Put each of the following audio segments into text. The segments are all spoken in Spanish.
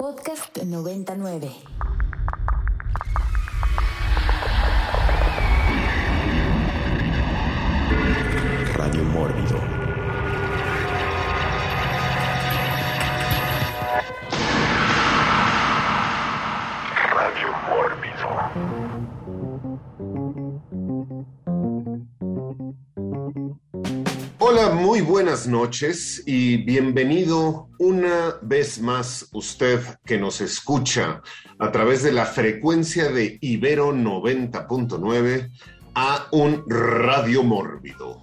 Podcast 99. Radio Mórbido. Muy buenas noches y bienvenido una vez más usted que nos escucha a través de la frecuencia de Ibero 90.9 a un Radio Mórbido.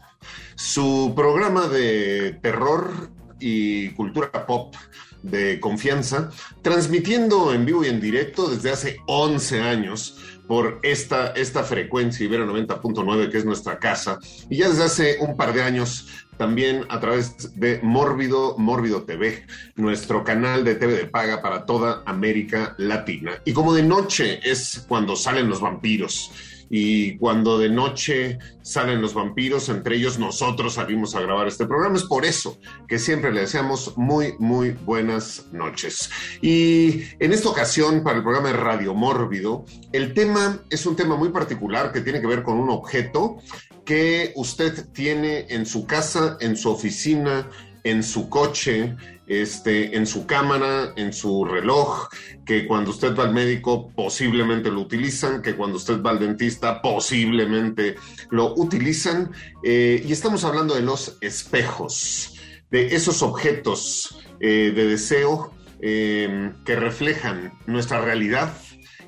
Su programa de terror y cultura pop de confianza, transmitiendo en vivo y en directo desde hace 11 años por esta, esta frecuencia Ibero 90.9, que es nuestra casa, y ya desde hace un par de años también a través de Mórbido, Mórbido TV, nuestro canal de TV de paga para toda América Latina. Y como de noche es cuando salen los vampiros y cuando de noche salen los vampiros, entre ellos nosotros salimos a grabar este programa. Es por eso que siempre le deseamos muy, muy buenas noches. Y en esta ocasión, para el programa de Radio Mórbido, el tema es un tema muy particular que tiene que ver con un objeto que usted tiene en su casa, en su oficina, en su coche, este, en su cámara, en su reloj, que cuando usted va al médico posiblemente lo utilizan, que cuando usted va al dentista posiblemente lo utilizan. Eh, y estamos hablando de los espejos, de esos objetos eh, de deseo eh, que reflejan nuestra realidad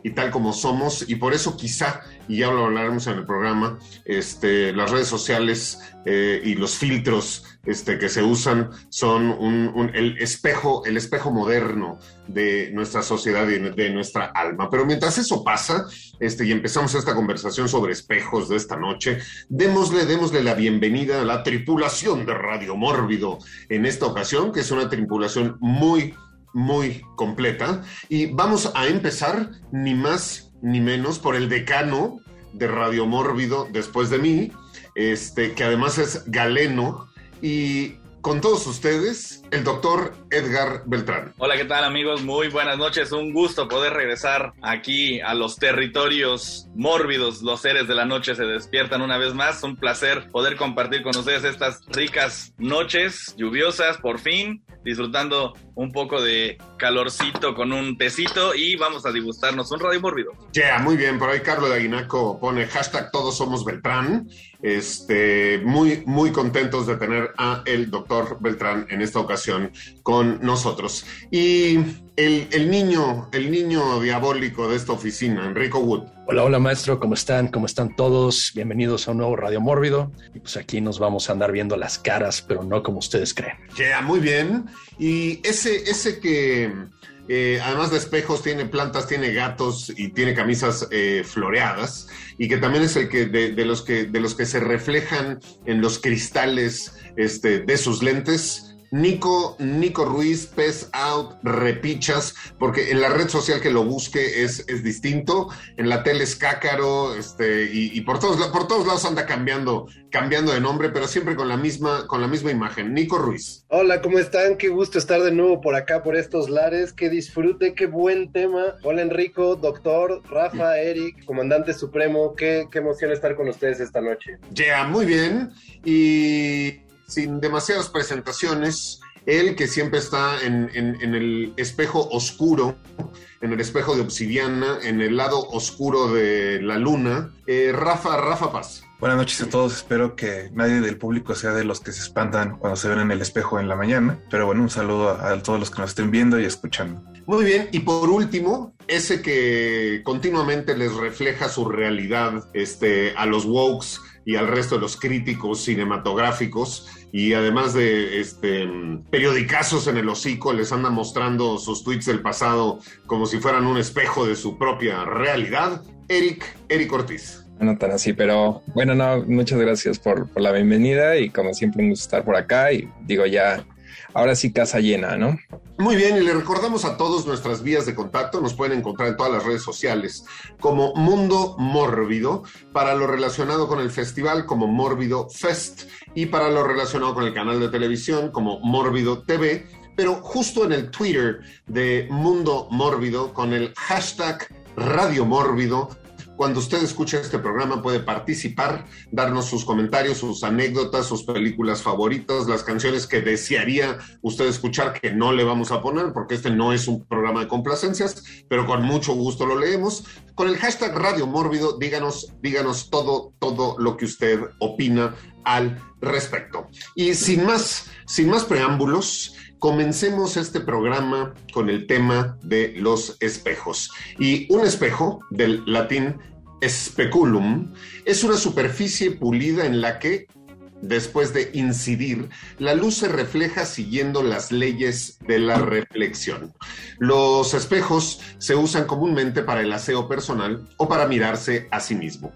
y tal como somos, y por eso quizá, y ya lo hablaremos en el programa, este, las redes sociales eh, y los filtros este, que se usan son un, el espejo, el espejo moderno de nuestra sociedad y de nuestra alma. Pero mientras eso pasa, este, y empezamos esta conversación sobre espejos de esta noche, démosle, démosle la bienvenida a la tripulación de Radio Mórbido en esta ocasión, que es una tripulación muy, muy completa. Y vamos a empezar, ni más ni menos, por el decano de Radio Mórbido después de mí, este, que además es galeno. Y con todos ustedes, el doctor Edgar Beltrán. Hola, ¿qué tal amigos? Muy buenas noches. Un gusto poder regresar aquí a los territorios mórbidos. Los seres de la noche se despiertan una vez más. Un placer poder compartir con ustedes estas ricas noches lluviosas, por fin, disfrutando un poco de calorcito con un tecito y vamos a degustarnos un radio mórbido. Ya, muy bien. Por ahí Carlos de Aguinaco pone hashtag todos somos Beltrán. Este, muy, muy contentos de tener a el doctor Beltrán en esta ocasión con nosotros. Y el, el niño, el niño diabólico de esta oficina, Enrico Wood. Hola, hola maestro, ¿cómo están? ¿Cómo están todos? Bienvenidos a un nuevo Radio Mórbido. Y pues aquí nos vamos a andar viendo las caras, pero no como ustedes creen. Ya, muy bien. Y ese, ese que eh, además de espejos tiene plantas, tiene gatos y tiene camisas eh, floreadas y que también es el que de, de los que de los que se reflejan en los cristales este, de sus lentes. Nico, Nico Ruiz, Pez Out, Repichas, porque en la red social que lo busque es, es distinto, en la tele es Cácaro, este, y, y por, todos, por todos lados anda cambiando, cambiando de nombre, pero siempre con la misma, con la misma imagen. Nico Ruiz. Hola, ¿cómo están? Qué gusto estar de nuevo por acá, por estos lares. Que disfrute, qué buen tema. Hola, Enrico, doctor, Rafa, Eric, comandante supremo. Qué, qué emoción estar con ustedes esta noche. Ya, muy bien. Y sin demasiadas presentaciones, él que siempre está en, en- en el espejo oscuro, en el espejo de obsidiana, en el lado oscuro de la luna, eh, Rafa, Rafa Paz. Buenas noches a todos, espero que nadie del público sea de los que se espantan cuando se ven en el espejo en la mañana, pero bueno, un saludo a, a todos los que nos estén viendo y escuchando. Muy bien, y por último, ese que continuamente les refleja su realidad este, a los wokes y al resto de los críticos cinematográficos, y además de este, periodicazos en el hocico, les anda mostrando sus tweets del pasado como si fueran un espejo de su propia realidad, Eric, Eric Ortiz. No tan así, pero bueno, no, muchas gracias por, por la bienvenida y como siempre un gusto estar por acá y digo ya, ahora sí casa llena, ¿no? Muy bien, y le recordamos a todos nuestras vías de contacto. Nos pueden encontrar en todas las redes sociales como Mundo Mórbido, para lo relacionado con el festival como Mórbido Fest y para lo relacionado con el canal de televisión como Mórbido TV. pero justo en el Twitter de Mundo Mórbido, con el hashtag Radio Mórbido, cuando usted escucha este programa puede participar, darnos sus comentarios, sus anécdotas, sus películas favoritas, las canciones que desearía usted escuchar que no le vamos a poner porque este no es un programa de complacencias, pero con mucho gusto lo leemos. Con el hashtag Radio Mórbido, díganos, díganos todo, todo lo que usted opina al respecto. Y sin más, sin más preámbulos, comencemos este programa con el tema de los espejos. Y un espejo, del latín speculum, es una superficie pulida en la que después de incidir, la luz se refleja siguiendo las leyes de la reflexión. Los espejos se usan comúnmente para el aseo personal o para mirarse a sí mismo,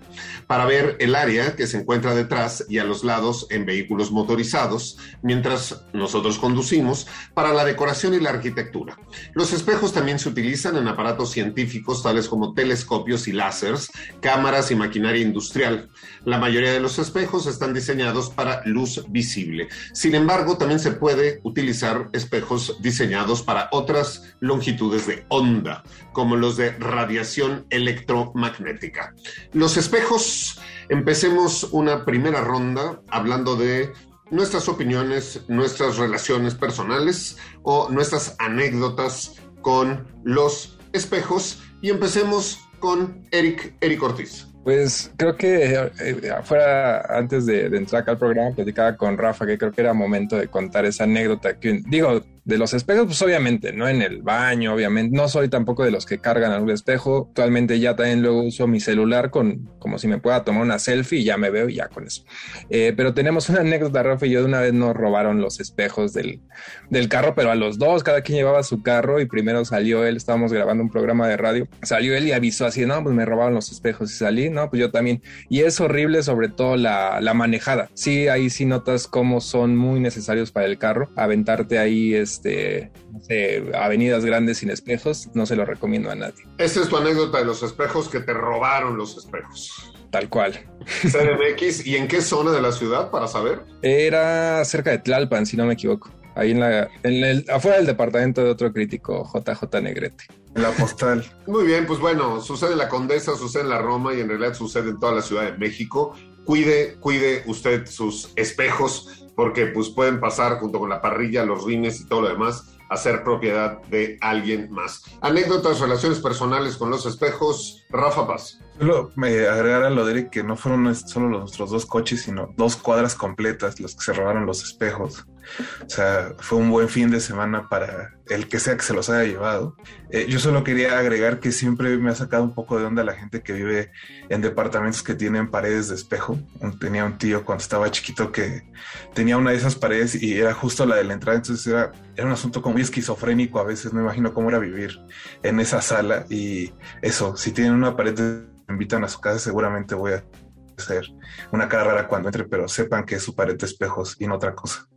para ver el área que se encuentra detrás y a los lados en vehículos motorizados, mientras nosotros conducimos, para la decoración y la arquitectura. Los espejos también se utilizan en aparatos científicos tales como telescopios y láseres, cámaras y maquinaria industrial. La mayoría de los espejos están diseñados para luz visible. Sin embargo, también se puede utilizar espejos diseñados para otras longitudes de onda, como los de radiación electromagnética. Los espejos, empecemos una primera ronda hablando de nuestras opiniones, nuestras relaciones personales o nuestras anécdotas con los espejos y empecemos con Eric, Eric Ortiz. Pues creo que eh, afuera, antes de, de, entrar acá al programa, platicaba con Rafa que creo que era momento de contar esa anécdota que, digo, de los espejos, pues obviamente, no en el baño, obviamente. No soy tampoco de los que cargan algún espejo. Actualmente ya también luego uso mi celular con como si me pueda tomar una selfie y ya me veo y ya con eso. Eh, pero tenemos una anécdota, Rafa yo de una vez nos robaron los espejos del, del carro, pero a los dos, cada quien llevaba su carro y primero salió él, estábamos grabando un programa de radio, salió él y avisó así, no, pues me robaron los espejos y salí, no, pues yo también. Y es horrible sobre todo la, la manejada. Sí, ahí sí notas cómo son muy necesarios para el carro. Aventarte ahí es este, no sé, avenidas grandes sin espejos, no se lo recomiendo a nadie. Esa es tu anécdota de los espejos que te robaron los espejos. Tal cual. CDMX, ¿y en qué zona de la ciudad para saber? Era cerca de Tlalpan, si no me equivoco. Ahí en la, en el, afuera del departamento de otro crítico, JJ Negrete. La postal. Muy bien, pues bueno, sucede en la Condesa, sucede en la Roma y en realidad sucede en toda la Ciudad de México. Cuide, cuide usted sus espejos porque pues pueden pasar junto con la parrilla, los rines y todo lo demás a ser propiedad de alguien más. Anécdotas, relaciones personales con los espejos, Rafa Paz. Solo me agregar a lo de que no fueron solo nuestros dos coches, sino dos cuadras completas los que se robaron los espejos. O sea, fue un buen fin de semana para el que sea que se los haya llevado. Eh, yo solo quería agregar que siempre me ha sacado un poco de onda la gente que vive en departamentos que tienen paredes de espejo. Tenía un tío cuando estaba chiquito que tenía una de esas paredes y era justo la de la entrada, entonces era, era un asunto como muy esquizofrénico a veces, no imagino cómo era vivir en esa sala y eso, si tienen una pared de invitan a su casa, seguramente voy a hacer una cara rara cuando entre, pero sepan que es su pared de espejos y no otra cosa.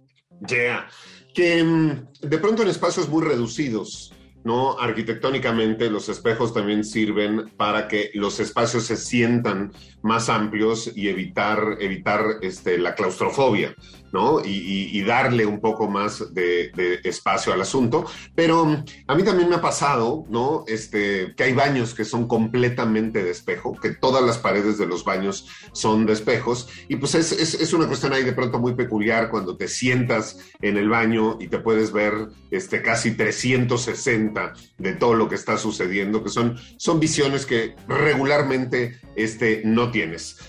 Yeah. Que um, de pronto en espacios muy reducidos, ¿no? Arquitectónicamente, los espejos también sirven para que los espacios se sientan más amplios y evitar, evitar este, la claustrofobia, ¿no? Y, y, y darle un poco más de, de, espacio al asunto. Pero a mí también me ha pasado, ¿no? Este, que hay baños que son completamente de espejo, que todas las paredes de los baños son de espejos. Y pues es, es, es una cuestión ahí de pronto muy peculiar cuando te sientas en el baño y te puedes ver este, casi 360 de todo lo que está sucediendo, que son, son visiones que regularmente este, no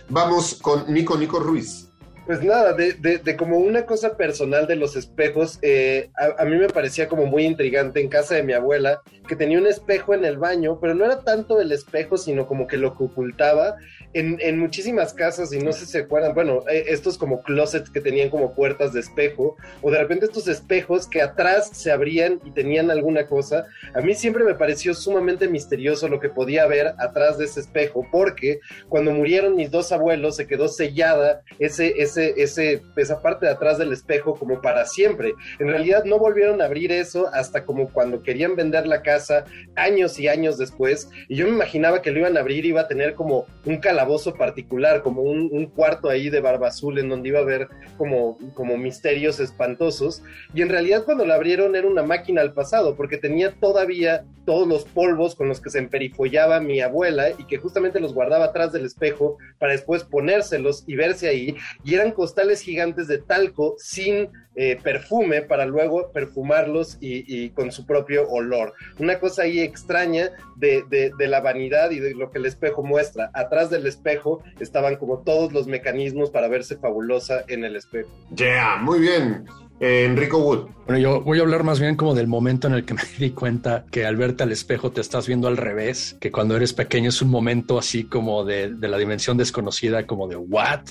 Vamos con Nico Nico Ruiz. Pues nada, de, como una cosa personal de los espejos, eh, a, a, mí me parecía como muy intrigante en casa de mi abuela, que tenía un espejo en el baño, pero no era tanto el espejo, sino como que lo ocultaba. En, en muchísimas casas, y no sé si se acuerdan, bueno, eh, estos como closets que tenían como puertas de espejo, o de repente estos espejos que atrás se abrían y tenían alguna cosa, a mí siempre me pareció sumamente misterioso lo que podía haber atrás de ese espejo, porque cuando murieron mis dos abuelos se quedó sellada ese, ese ese, esa parte de atrás del espejo como para siempre. En realidad no volvieron a abrir eso hasta como cuando querían vender la casa años y años después, y yo me imaginaba que lo iban a abrir, iba a tener como un calabozo particular, como un, cuarto ahí de barba azul en donde iba a haber como, como misterios espantosos, y en realidad cuando lo abrieron era una máquina al pasado, porque tenía todavía todos los polvos con los que se emperifollaba mi abuela y que justamente los guardaba atrás del espejo para después ponérselos y verse ahí, y eran costales gigantes de talco sin eh, perfume para luego perfumarlos y, y, con su propio olor. Una cosa ahí extraña de, de, de, la vanidad y de lo que el espejo muestra. Atrás del espejo estaban como todos los mecanismos para verse fabulosa en el espejo. Ya, yeah, muy bien. Eh, Enrico Wood. Bueno, yo voy a hablar más bien como del momento en el que me di cuenta que al verte al espejo te estás viendo al revés, que cuando eres pequeño es un momento así como de, de la dimensión desconocida, como de what,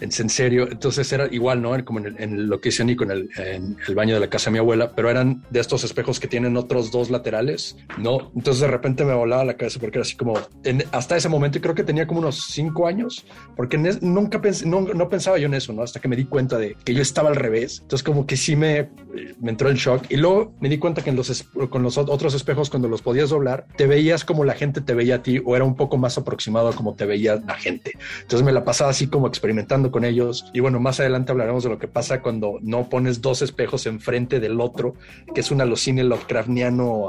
en, en serio. Entonces era igual, ¿no? Como en, el, en lo que hice Nico en el, en el, baño de la casa de mi abuela, pero eran de estos espejos que tienen otros dos laterales, ¿no? Entonces de repente me volaba la cabeza porque era así como, hasta ese momento, y creo que tenía como unos cinco años, porque es, nunca pensé, no, no pensaba yo en eso, ¿no? Hasta que me di cuenta de que yo estaba al revés. Entonces como que sí me, me entró el shock. Y luego me di cuenta que en los, con los otros espejos, cuando los podías doblar, te veías como la gente te veía a ti o era un poco más aproximado a como te veía la gente. Entonces me la pasaba así como experimentando con ellos. Y bueno, más adelante hablaremos de lo que pasa cuando no pones dos espejos enfrente del otro, que es un alucine Lovecraftiano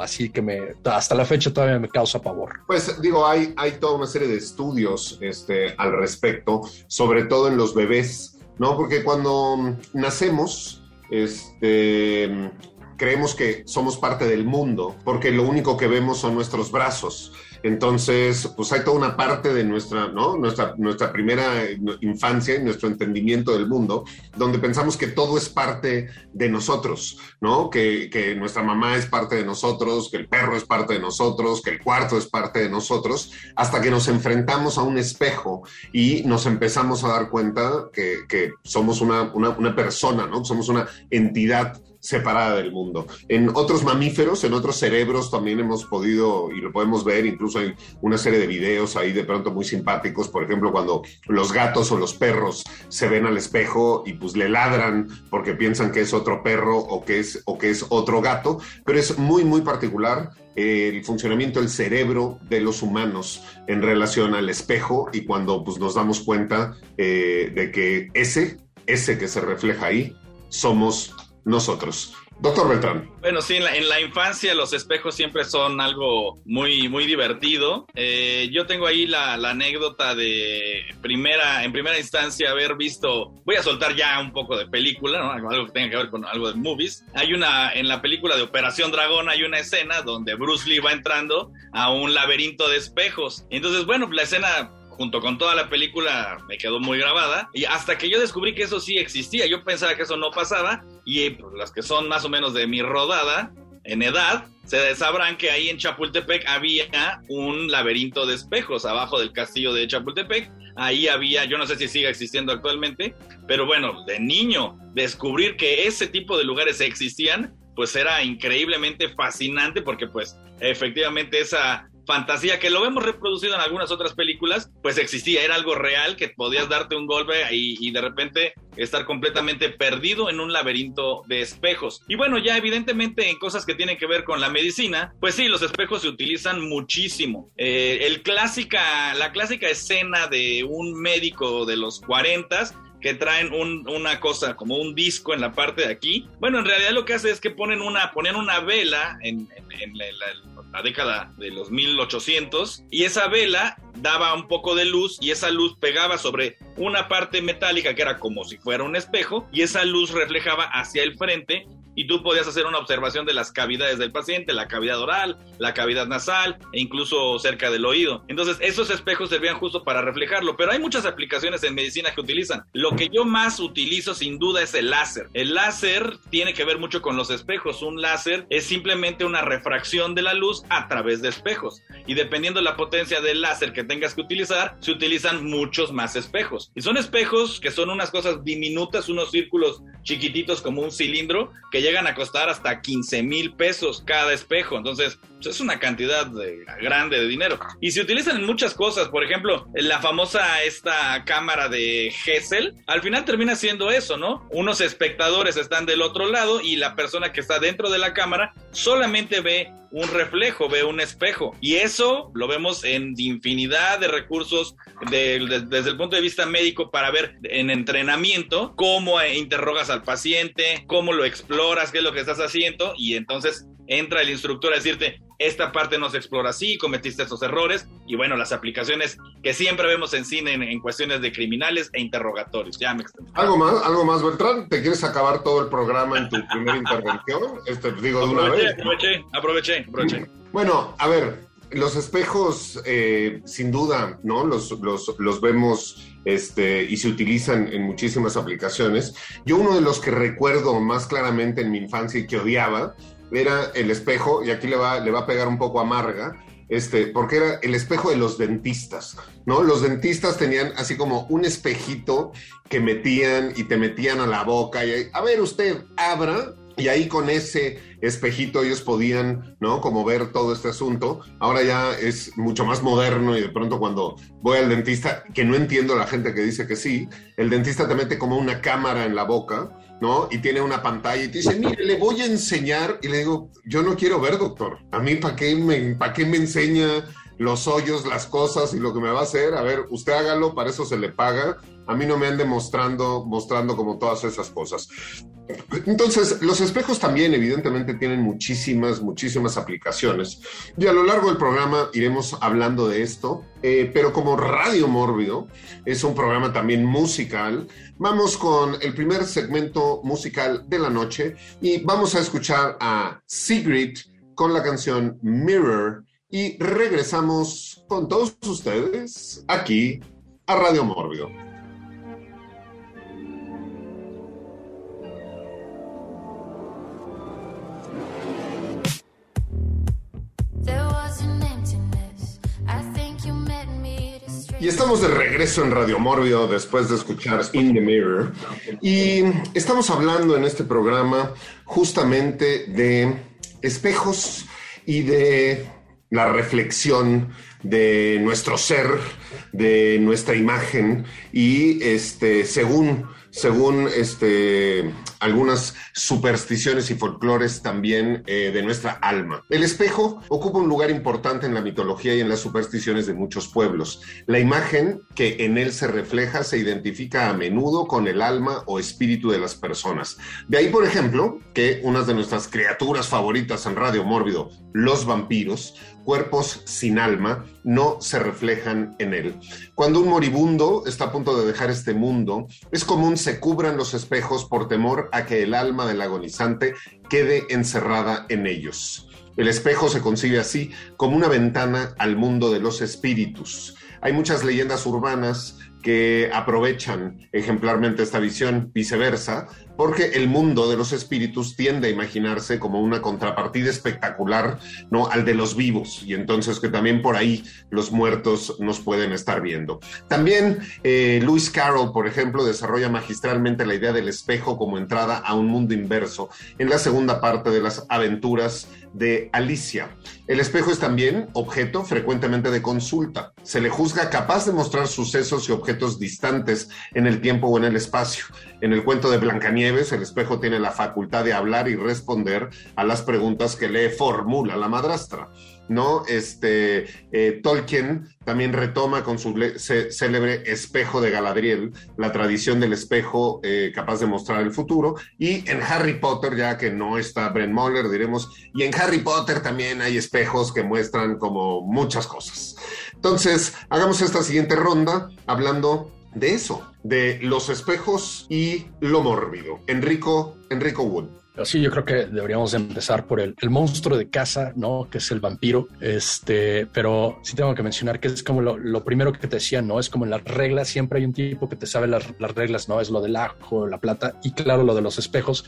así que me, hasta la fecha todavía me causa pavor. Pues digo, hay, hay toda una serie de estudios este, al respecto, sobre todo en los bebés, ¿no? Porque cuando nacemos, este, creemos que somos parte del mundo, porque lo único que vemos son nuestros brazos. Entonces, pues hay toda una parte de nuestra, ¿no? Nuestra, primera infancia y nuestro entendimiento del mundo, donde pensamos que todo es parte de nosotros, ¿no? Que, nuestra mamá es parte de nosotros, que el perro es parte de nosotros, que el cuarto es parte de nosotros, hasta que nos enfrentamos a un espejo y nos empezamos a dar cuenta que, somos una, una persona, ¿no? Somos una entidad separada del mundo. En otros mamíferos, en otros cerebros también hemos podido, y lo podemos ver, incluso hay una serie de videos ahí de pronto muy simpáticos, por ejemplo, cuando los gatos o los perros se ven al espejo y pues le ladran porque piensan que es otro perro o que es, o que es otro gato, pero es muy, muy particular el funcionamiento del cerebro de los humanos en relación al espejo y cuando pues, nos damos cuenta eh, de que ese, ese que se refleja ahí, somos nosotros. Doctor Beltrán. Bueno, sí, en la, infancia los espejos siempre son algo muy, muy divertido. Eh, yo tengo ahí la, la, anécdota de primera, en primera instancia haber visto, voy a soltar ya un poco de película, ¿no? algo que tenga que ver con algo de movies. Hay una, en la película de Operación Dragón hay una escena donde Bruce Lee va entrando a un laberinto de espejos. Entonces, bueno, la escena junto con toda la película me quedó muy grabada y hasta que yo descubrí que eso sí existía, yo pensaba que eso no pasaba y pues, las que son más o menos de mi rodada en edad, se sabrán que ahí en Chapultepec había un laberinto de espejos abajo del castillo de Chapultepec. Ahí había, yo no sé si sigue existiendo actualmente, pero bueno, de niño, descubrir que ese tipo de lugares existían, pues era increíblemente fascinante porque pues efectivamente esa fantasía que lo hemos reproducido en algunas otras películas, pues existía, era algo real que podías darte un golpe y, y, de repente estar completamente perdido en un laberinto de espejos. Y bueno, ya evidentemente en cosas que tienen que ver con la medicina, pues sí, los espejos se utilizan muchísimo. Eh, el clásica, la clásica escena de un médico de los 40 que traen un, una cosa como un disco en la parte de aquí. Bueno, en realidad lo que hace es que ponen una, una vela en, la, la, década de los 1800 y esa vela daba un poco de luz y esa luz pegaba sobre una parte metálica que era como si fuera un espejo y esa luz reflejaba hacia el frente y tú podías hacer una observación de las cavidades del paciente, la cavidad oral, la cavidad nasal e incluso cerca del oído. Entonces, esos espejos servían justo para reflejarlo, pero hay muchas aplicaciones en medicina que utilizan. Lo que yo más utilizo sin duda es el láser. El láser tiene que ver mucho con los espejos. Un láser es simplemente una refracción de la luz a través de espejos y dependiendo de la potencia del láser que tengas que utilizar, se utilizan muchos más espejos. Y son espejos que son unas cosas diminutas, unos círculos chiquititos como un cilindro que llegan a costar hasta 15 mil pesos cada espejo. Entonces, es una cantidad de- grande de dinero. Y se utilizan en muchas cosas, por ejemplo, la famosa esta cámara de Hessel, al final termina siendo eso, ¿no? Unos espectadores están del otro lado y la persona que está dentro de la cámara solamente ve un reflejo, ve un espejo. Y eso lo vemos en infinidad de recursos de- de- desde el punto de vista médico para ver en entrenamiento cómo interrogas al paciente, cómo lo exploras, qué es lo que estás haciendo y entonces entra el instructor a decirte, esta parte no se explora así, cometiste estos errores y bueno, las aplicaciones que siempre vemos en cine en, en cuestiones de criminales e interrogatorios. Ya me extendí. ¿Algo más? ¿Algo más, Beltrán? ¿Te quieres acabar todo el programa en tu primera intervención? Este, digo de una vez. aproveché, aproveché, aproveché. Bueno, a ver, los espejos, eh, sin duda, ¿no? Los, los, los vemos este, y se utilizan en muchísimas aplicaciones. Yo uno de los que recuerdo más claramente en mi infancia y que odiaba era el espejo, y aquí le va, le va a pegar un poco amarga, este, porque era el espejo de los dentistas, ¿no? Los dentistas tenían así como un espejito que metían y te metían a la boca y, a ver usted, abra, y ahí con ese espejito ellos podían, ¿no? Como ver todo este asunto. Ahora ya es mucho más moderno y de pronto cuando voy al dentista, que no entiendo la gente que dice que sí, el dentista te mete como una cámara en la boca, ¿no? Y tiene una pantalla y te dice, mire, le voy a enseñar. Y le digo, yo no quiero ver, doctor. A mí, ¿para qué qué me enseña los hoyos, las cosas y lo que me va a hacer? A ver, usted hágalo, para eso se le paga. A mí no me ande mostrando, mostrando como todas esas cosas. Entonces, los espejos también evidentemente tienen muchísimas, muchísimas aplicaciones. Y a lo largo del programa iremos hablando de esto, eh, pero como Radio Mórbido es un programa también musical, vamos con el primer segmento musical de la noche y vamos a escuchar a Sigrid con la canción Mirror y regresamos con todos ustedes aquí a Radio Mórbido. Y estamos de regreso en Radio Morbio después de escuchar In the Mirror. Y estamos hablando en este programa justamente de espejos y de la reflexión de nuestro ser, de nuestra imagen y este según según este, algunas supersticiones y folclores también eh, de nuestra alma. El espejo ocupa un lugar importante en la mitología y en las supersticiones de muchos pueblos. La imagen que en él se refleja se identifica a menudo con el alma o espíritu de las personas. De ahí, por ejemplo, que unas de nuestras criaturas favoritas en Radio Mórbido, los vampiros, cuerpos sin alma, no se reflejan en él. Cuando un moribundo está a punto de dejar este mundo, es común se cubran los espejos por temor a que el alma del agonizante quede encerrada en ellos. El espejo se concibe así como una ventana al mundo de los espíritus. Hay muchas leyendas urbanas que aprovechan ejemplarmente esta visión, viceversa, porque el mundo de los espíritus tiende a imaginarse como una contrapartida espectacular, ¿no? Al de los vivos, y entonces que también por ahí los muertos nos pueden estar viendo. También eh, Lewis Carroll, por ejemplo, desarrolla magistralmente la idea del espejo como entrada a un mundo inverso en la segunda parte de las aventuras de Alicia. El espejo es también objeto frecuentemente de consulta. Se le juzga capaz de mostrar sucesos y objetos distantes en el tiempo o en el espacio. En el cuento de Blancanieves, el espejo tiene la facultad de hablar y responder a las preguntas que le formula la madrastra. ¿No? Este, eh, Tolkien también retoma con su célebre espejo de Galadriel la tradición del espejo eh, capaz de mostrar el futuro. Y en Harry Potter, ya que no está Brent Moller, diremos, y en Harry Potter también hay espejos que muestran como muchas cosas. Entonces, hagamos esta siguiente ronda hablando de eso, de los espejos y lo mórbido. Enrico, Enrico Wood. Sí, yo creo que deberíamos empezar por el, el monstruo de casa, ¿no? Que es el vampiro. Este, pero sí tengo que mencionar que es como lo, lo primero que te decía, ¿no? Es como en las reglas, siempre hay un tipo que te sabe las, las reglas, ¿no? Es lo del ajo, la plata y claro, lo de los espejos,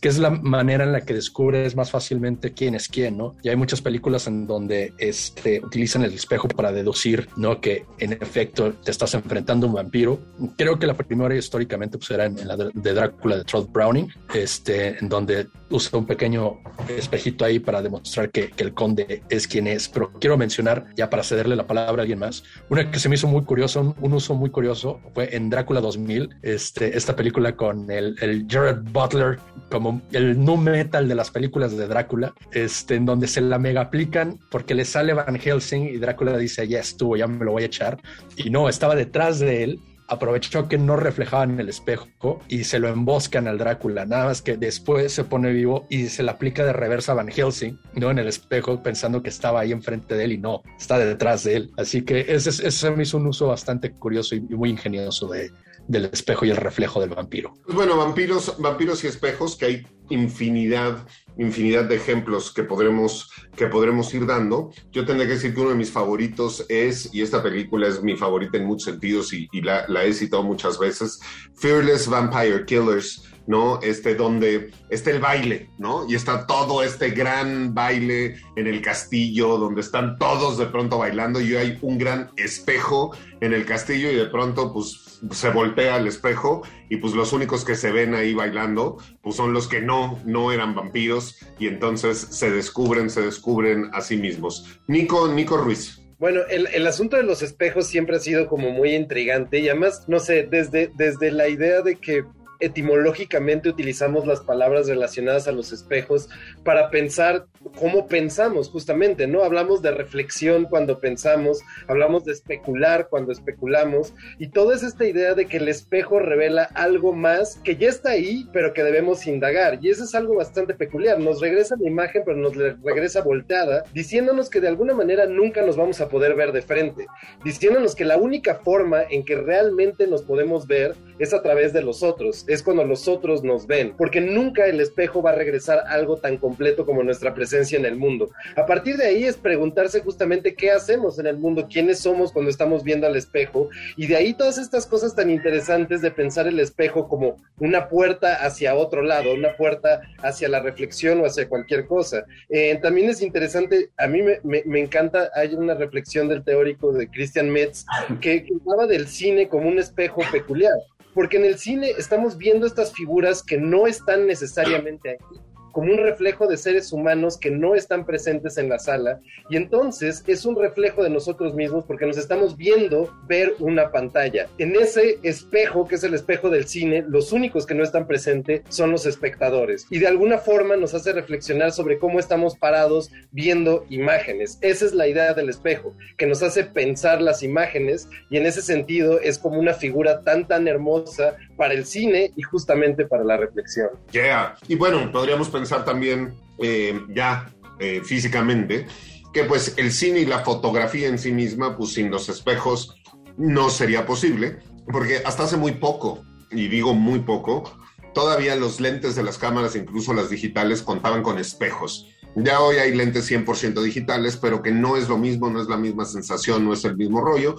que es la manera en la que descubres más fácilmente quién es quién, ¿no? Y hay muchas películas en donde este, utilizan el espejo para deducir, ¿no? Que en efecto te estás enfrentando a un vampiro. Creo que la primera históricamente pues era en, la de, Drácula de Todd Browning, este, en donde usa un pequeño espejito ahí para demostrar que, el conde es quien es. Pero quiero mencionar, ya para cederle la palabra a alguien más, una que se me hizo muy curioso, un, uso muy curioso, fue en Drácula 2000, este, esta película con el, Jared Butler como el nu metal de las películas de Drácula, este, en donde se la mega aplican porque le sale Van Helsing y Drácula dice, ya estuvo, ya me lo voy a echar. Y no, estaba detrás de él aprovechó que no reflejaba en el espejo y se lo emboscan al Drácula. Nada más que después se pone vivo y se le aplica de reversa a Van Helsing, ¿no? En el espejo, pensando que estaba ahí enfrente de él y no, está detrás de él. Así que ese, ese me hizo un uso bastante curioso y muy ingenioso de, del espejo y el reflejo del vampiro. Pues bueno, vampiros, vampiros y espejos, que hay infinidad, infinidad de ejemplos que podremos, que podremos ir dando. Yo tendré que decir que uno de mis favoritos es, y esta película es mi favorita en muchos sentidos y, la he citado muchas veces, Fearless Vampire Killers. ¿No? Este, donde está el baile, ¿no? Y está todo este gran baile en el castillo, donde están todos de pronto bailando y hay un gran espejo en el castillo y de pronto, pues, se voltea al espejo y pues los únicos que se ven ahí bailando, pues son los que no, no eran vampiros y entonces se descubren, se descubren a sí mismos. Nico, Nico Ruiz. Bueno, el, el, asunto de los espejos siempre ha sido como muy intrigante y además, no sé, desde, desde la idea de que etimológicamente utilizamos las palabras relacionadas a los espejos para pensar cómo pensamos justamente, ¿no? Hablamos de reflexión cuando pensamos, hablamos de especular cuando especulamos y toda es esta idea de que el espejo revela algo más que ya está ahí, pero que debemos indagar y eso es algo bastante peculiar, nos regresa la imagen, pero nos regresa volteada, diciéndonos que de alguna manera nunca nos vamos a poder ver de frente, diciéndonos que la única forma en que realmente nos podemos ver es a través de los otros, es cuando los otros nos ven, porque nunca el espejo va a regresar algo tan completo como nuestra presencia en el mundo. A partir de ahí es preguntarse justamente qué hacemos en el mundo, quiénes somos cuando estamos viendo al espejo, y de ahí todas estas cosas tan interesantes de pensar el espejo como una puerta hacia otro lado, una puerta hacia la reflexión o hacia cualquier cosa. Eh, también es interesante, a mí me, encanta, hay una reflexión del teórico de Christian Metz que, que hablaba del cine como un espejo peculiar porque en el cine estamos viendo estas figuras que no están necesariamente aquí como un reflejo de seres humanos que no están presentes en la sala y entonces es un reflejo de nosotros mismos porque nos estamos viendo ver una pantalla. En ese espejo, que es el espejo del cine, los únicos que no están presentes son los espectadores y de alguna forma nos hace reflexionar sobre cómo estamos parados viendo imágenes. Esa es la idea del espejo, que nos hace pensar las imágenes y en ese sentido es como una figura tan tan hermosa para el cine y justamente para la reflexión. Yeah. Y bueno, podríamos pensar también eh, ya eh, físicamente que pues el cine y la fotografía en sí misma, pues sin los espejos no sería posible, porque hasta hace muy poco, y digo muy poco, todavía los lentes de las cámaras, incluso las digitales, contaban con espejos. Ya hoy hay lentes 100% digitales, pero que no es lo mismo, no es la misma sensación, no es el mismo rollo.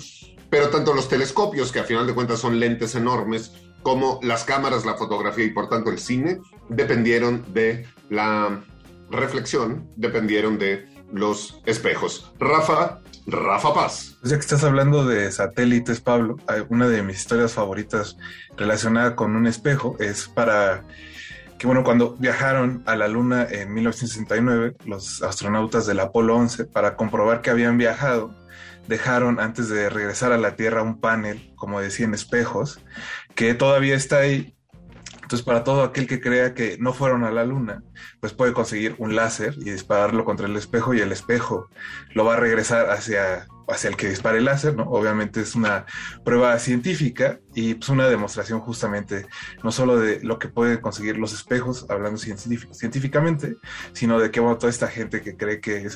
Pero tanto los telescopios, que a final de cuentas son lentes enormes, como las cámaras, la fotografía y por tanto el cine dependieron de la reflexión, dependieron de los espejos. Rafa, Rafa Paz. Ya que estás hablando de satélites, Pablo, una de mis historias favoritas relacionada con un espejo es para que, bueno, cuando viajaron a la Luna en 1969, los astronautas del Apolo 11, para comprobar que habían viajado, dejaron antes de regresar a la Tierra un panel, como decían, espejos, que todavía está ahí. Entonces, para todo aquel que crea que no fueron a la luna, pues puede conseguir un láser y dispararlo contra el espejo y el espejo lo va a regresar hacia, hacia el que dispare el láser, ¿no? Obviamente es una prueba científica y pues una demostración justamente no solo de lo que pueden conseguir los espejos, hablando científicamente, sino de que toda esta gente que cree que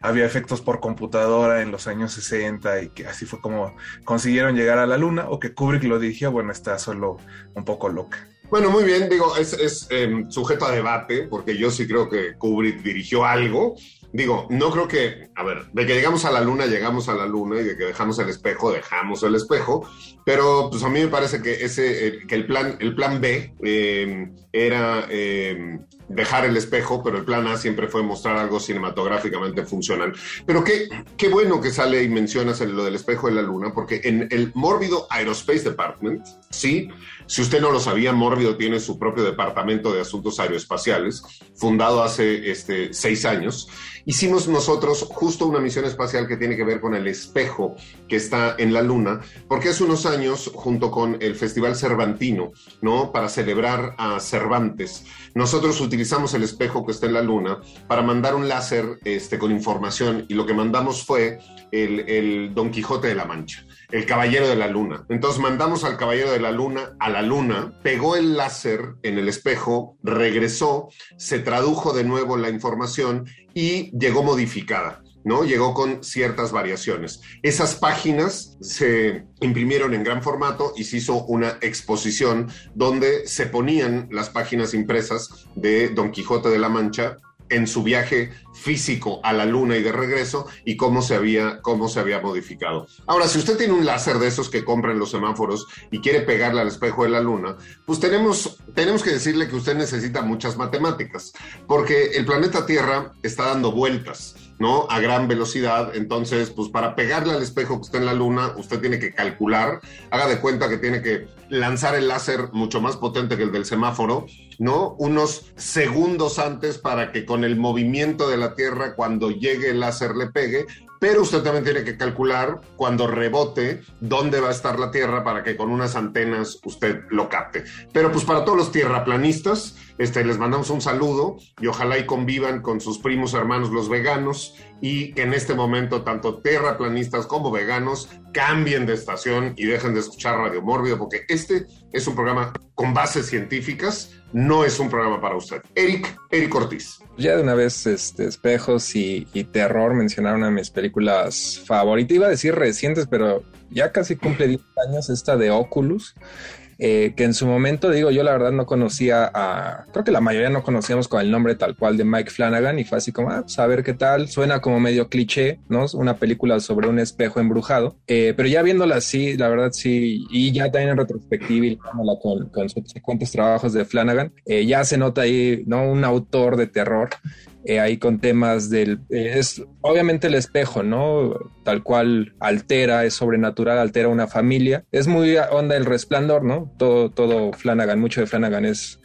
había efectos por computadora en los años 60 y que así fue como consiguieron llegar a la luna o que Kubrick lo dirigió, bueno, está solo un poco loca. Bueno, muy bien, digo, es, es eh, sujeto a debate, porque yo sí creo que Kubrick dirigió algo, digo, no creo que, a ver, de que llegamos a la luna, llegamos a la luna y de que dejamos el espejo, dejamos el espejo, pero pues a mí me parece que ese, que el plan, el plan B eh, era eh, dejar el espejo, pero el plan A siempre fue mostrar algo cinematográficamente funcional. Pero qué, qué bueno que sale y mencionas lo del espejo de la luna, porque en el mórbido Aerospace Department, sí, si usted no lo sabía, Mórbido tiene su propio departamento de asuntos aeroespaciales, fundado hace este, seis años. Hicimos nosotros justo una misión espacial que tiene que ver con el espejo que está en la Luna, porque hace unos años, junto con el Festival Cervantino, ¿no? Para celebrar a Cervantes, nosotros utilizamos el espejo que está en la Luna para mandar un láser este, con información y lo que mandamos fue el Don Quijote de la Mancha el Caballero de la Luna. Entonces mandamos al Caballero de la Luna a la Luna, pegó el láser en el espejo, regresó, se tradujo de nuevo la información y llegó modificada. ¿no? Llegó con ciertas variaciones. Esas páginas se imprimieron en gran formato y se hizo una exposición donde se ponían las páginas impresas de Don Quijote de la Mancha en su viaje físico a la luna y de regreso y cómo se había cómo se había modificado. Ahora, si usted tiene un láser de esos que compra en los semáforos y quiere pegarle al espejo de la luna, pues tenemos tenemos que decirle que usted necesita muchas matemáticas, porque el planeta Tierra está dando vueltas. ¿No? A gran velocidad. Entonces, pues para pegarle al espejo que está en la luna, usted tiene que calcular, haga de cuenta que tiene que lanzar el láser mucho más potente que el del semáforo, ¿no? Unos segundos antes para que con el movimiento de la Tierra, cuando llegue el láser le pegue, pero usted también tiene que calcular cuando rebote dónde va a estar la Tierra para que con unas antenas usted lo capte. Pero pues para todos los tierraplanistas, este, les mandamos un saludo y ojalá y convivan con sus primos hermanos los veganos y que en este momento tanto terraplanistas como veganos cambien de estación y dejen de escuchar Radio Mórbido porque este es un programa con bases científicas, no es un programa para usted. Eric, Eric Ortiz. Ya de una vez, este, espejos y, terror mencionaron a mis películas favoritas. Iba a decir recientes, pero ya casi cumple 10 años esta de Oculus. Eh, que en su momento, digo, yo la verdad no conocía a, creo que la mayoría no conocíamos con el nombre tal cual de Mike Flanagan y fue así como, ah, pues a ver qué tal, suena como medio cliché, ¿no? Una película sobre un espejo embrujado, eh, pero ya viéndola así, la verdad sí, y ya también en retrospectiva y con, con subsecuentes trabajos de Flanagan, eh, ya se nota ahí, ¿no? Un autor de terror eh, ahí con temas del... eh, es obviamente el espejo, ¿no? Tal cual altera, es sobrenatural, altera una familia. Es muy onda el resplandor, ¿no? Todo, todo Flanagan, mucho de Flanagan es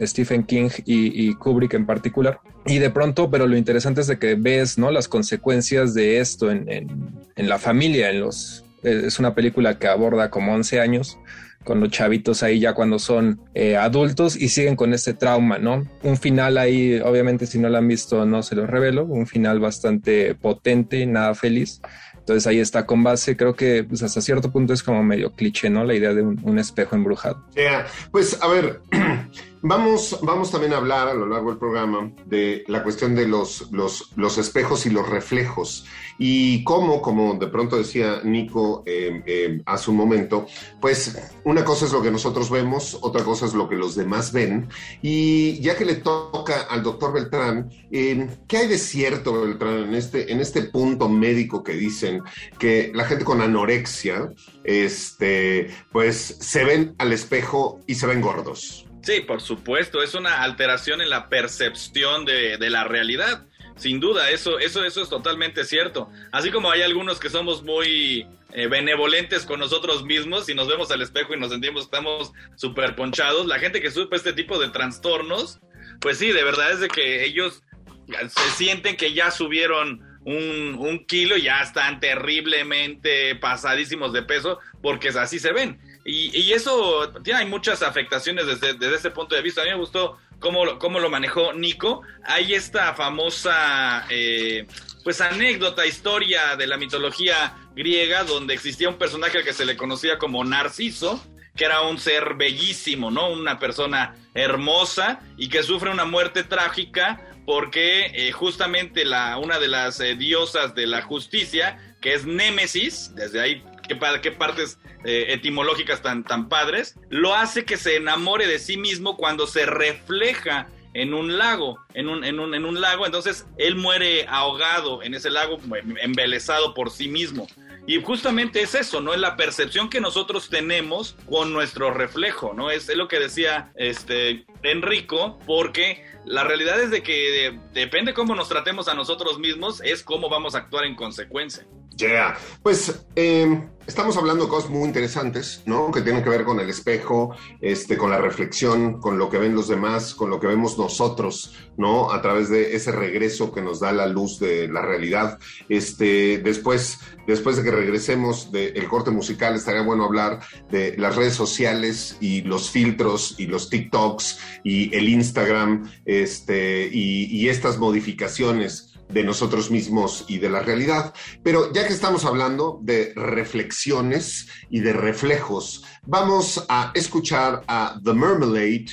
Stephen King y, Kubrick en particular. Y de pronto, pero lo interesante es de que ves, ¿no? Las consecuencias de esto en, en, en la familia, en los... Es una película que aborda como 11 años con los chavitos ahí ya cuando son eh, adultos y siguen con ese trauma, ¿no? Un final ahí, obviamente si no lo han visto no se los revelo, un final bastante potente, nada feliz. Entonces ahí está con base, creo que pues, hasta cierto punto es como medio cliché, ¿no? La idea de un, espejo embrujado. Yeah. Pues a ver, vamos, vamos también a hablar a lo largo del programa de la cuestión de los, los, los espejos y los reflejos y cómo, como de pronto decía Nico eh, eh, hace un momento, pues una cosa es lo que nosotros vemos, otra cosa es lo que los demás ven y ya que le toca al doctor Beltrán, eh, ¿qué hay de cierto, Beltrán, en este, en este punto médico que dicen que la gente con anorexia, este, pues se ven al espejo y se ven gordos? Sí, por supuesto, es una alteración en la percepción de, de la realidad. Sin duda, eso, eso, eso es totalmente cierto. Así como hay algunos que somos muy eh, benevolentes con nosotros mismos y nos vemos al espejo y nos sentimos que estamos súper ponchados, la gente que sufre este tipo de trastornos, pues sí, de verdad es de que ellos se sienten que ya subieron un, un kilo y ya están terriblemente pasadísimos de peso porque así se ven. Y, y eso tiene, muchas afectaciones desde, desde ese punto de vista. A mí me gustó cómo, cómo lo manejó Nico. Hay esta famosa eh, pues anécdota, historia de la mitología griega donde existía un personaje que se le conocía como Narciso, que era un ser bellísimo, ¿no? Una persona hermosa y que sufre una muerte trágica porque eh, justamente la, una de las eh, diosas de la justicia, que es Némesis, desde ahí qué, qué partes eh, etimológicas tan, tan padres, lo hace que se enamore de sí mismo cuando se refleja en un lago, en un, en un, en un lago, entonces él muere ahogado en ese lago, embelesado por sí mismo. Y justamente es eso, ¿no? Es la percepción que nosotros tenemos con nuestro reflejo, ¿no? Es, es lo que decía este Enrico, porque la realidad es de que de- depende cómo nos tratemos a nosotros mismos, es cómo vamos a actuar en consecuencia. Yeah. Pues eh, estamos hablando de cosas muy interesantes, ¿no? Que tienen que ver con el espejo, este, con la reflexión, con lo que ven los demás, con lo que vemos nosotros, ¿no? A través de ese regreso que nos da la luz de la realidad. Este, después, después de que regresemos del corte musical, estaría bueno hablar de las redes sociales y los filtros y los TikToks y el Instagram, este, y estas modificaciones de nosotros mismos y de la realidad. Pero ya que estamos hablando de reflexiones y de reflejos, vamos a escuchar a The Marmalade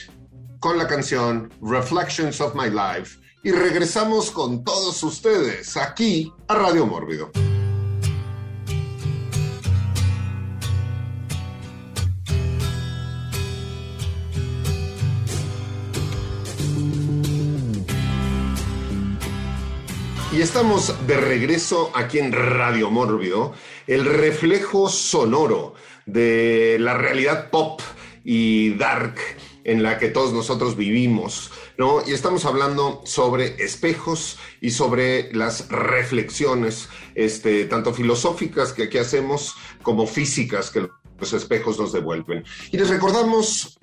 con la canción Reflections of My Life y regresamos con todos ustedes aquí a Radio Mórbido. Y estamos de regreso aquí en Radio Mórbido, el reflejo sonoro de la realidad pop y dark en la que todos nosotros vivimos, ¿no? Y estamos hablando sobre espejos y sobre las reflexiones, este, tanto filosóficas que aquí hacemos como físicas que los espejos nos devuelven. Y les recordamos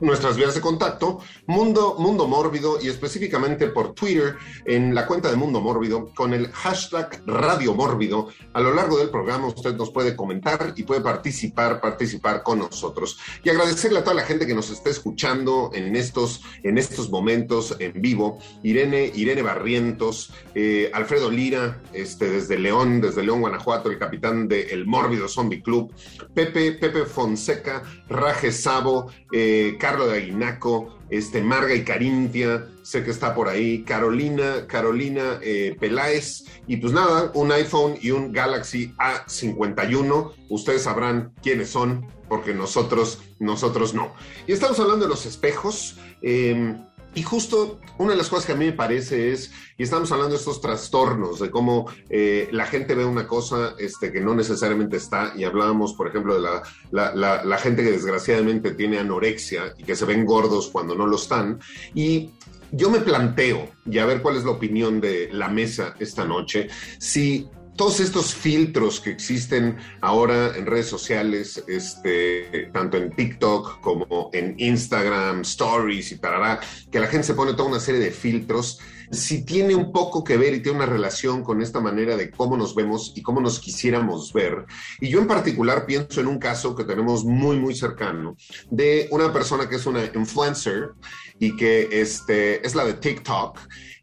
nuestras vías de contacto, Mundo, Mundo Mórbido y específicamente por Twitter en la cuenta de Mundo Mórbido con el hashtag Radio Mórbido. A lo largo del programa usted nos puede comentar y puede participar, participar con nosotros. Y agradecerle a toda la gente que nos está escuchando en estos, en estos momentos en vivo. Irene, Irene Barrientos, eh, Alfredo Lira, este, desde León, desde León, Guanajuato, el capitán del Mórbido Zombie Club, Pepe, Pepe Fonseca, Raje Sabo, eh, Carlos de Aguinaco, este, Marga y Carintia, sé que está por ahí, Carolina, Carolina eh, Peláez, y pues nada, un iPhone y un Galaxy A51, ustedes sabrán quiénes son, porque nosotros, nosotros no. Y estamos hablando de los espejos, eh, y justo una de las cosas que a mí me parece es, y estamos hablando de estos trastornos, de cómo eh, la gente ve una cosa este, que no necesariamente está, y hablábamos, por ejemplo, de la, la, la, la gente que desgraciadamente tiene anorexia y que se ven gordos cuando no lo están, y yo me planteo, y a ver cuál es la opinión de la mesa esta noche, si todos estos filtros que existen ahora en redes sociales, este, tanto en TikTok como en Instagram, Stories y tarará, que la gente se pone toda una serie de filtros, si tiene un poco que ver y tiene una relación con esta manera de cómo nos vemos y cómo nos quisiéramos ver. Y yo en particular pienso en un caso que tenemos muy, muy cercano de una persona que es una influencer y que este, es la de TikTok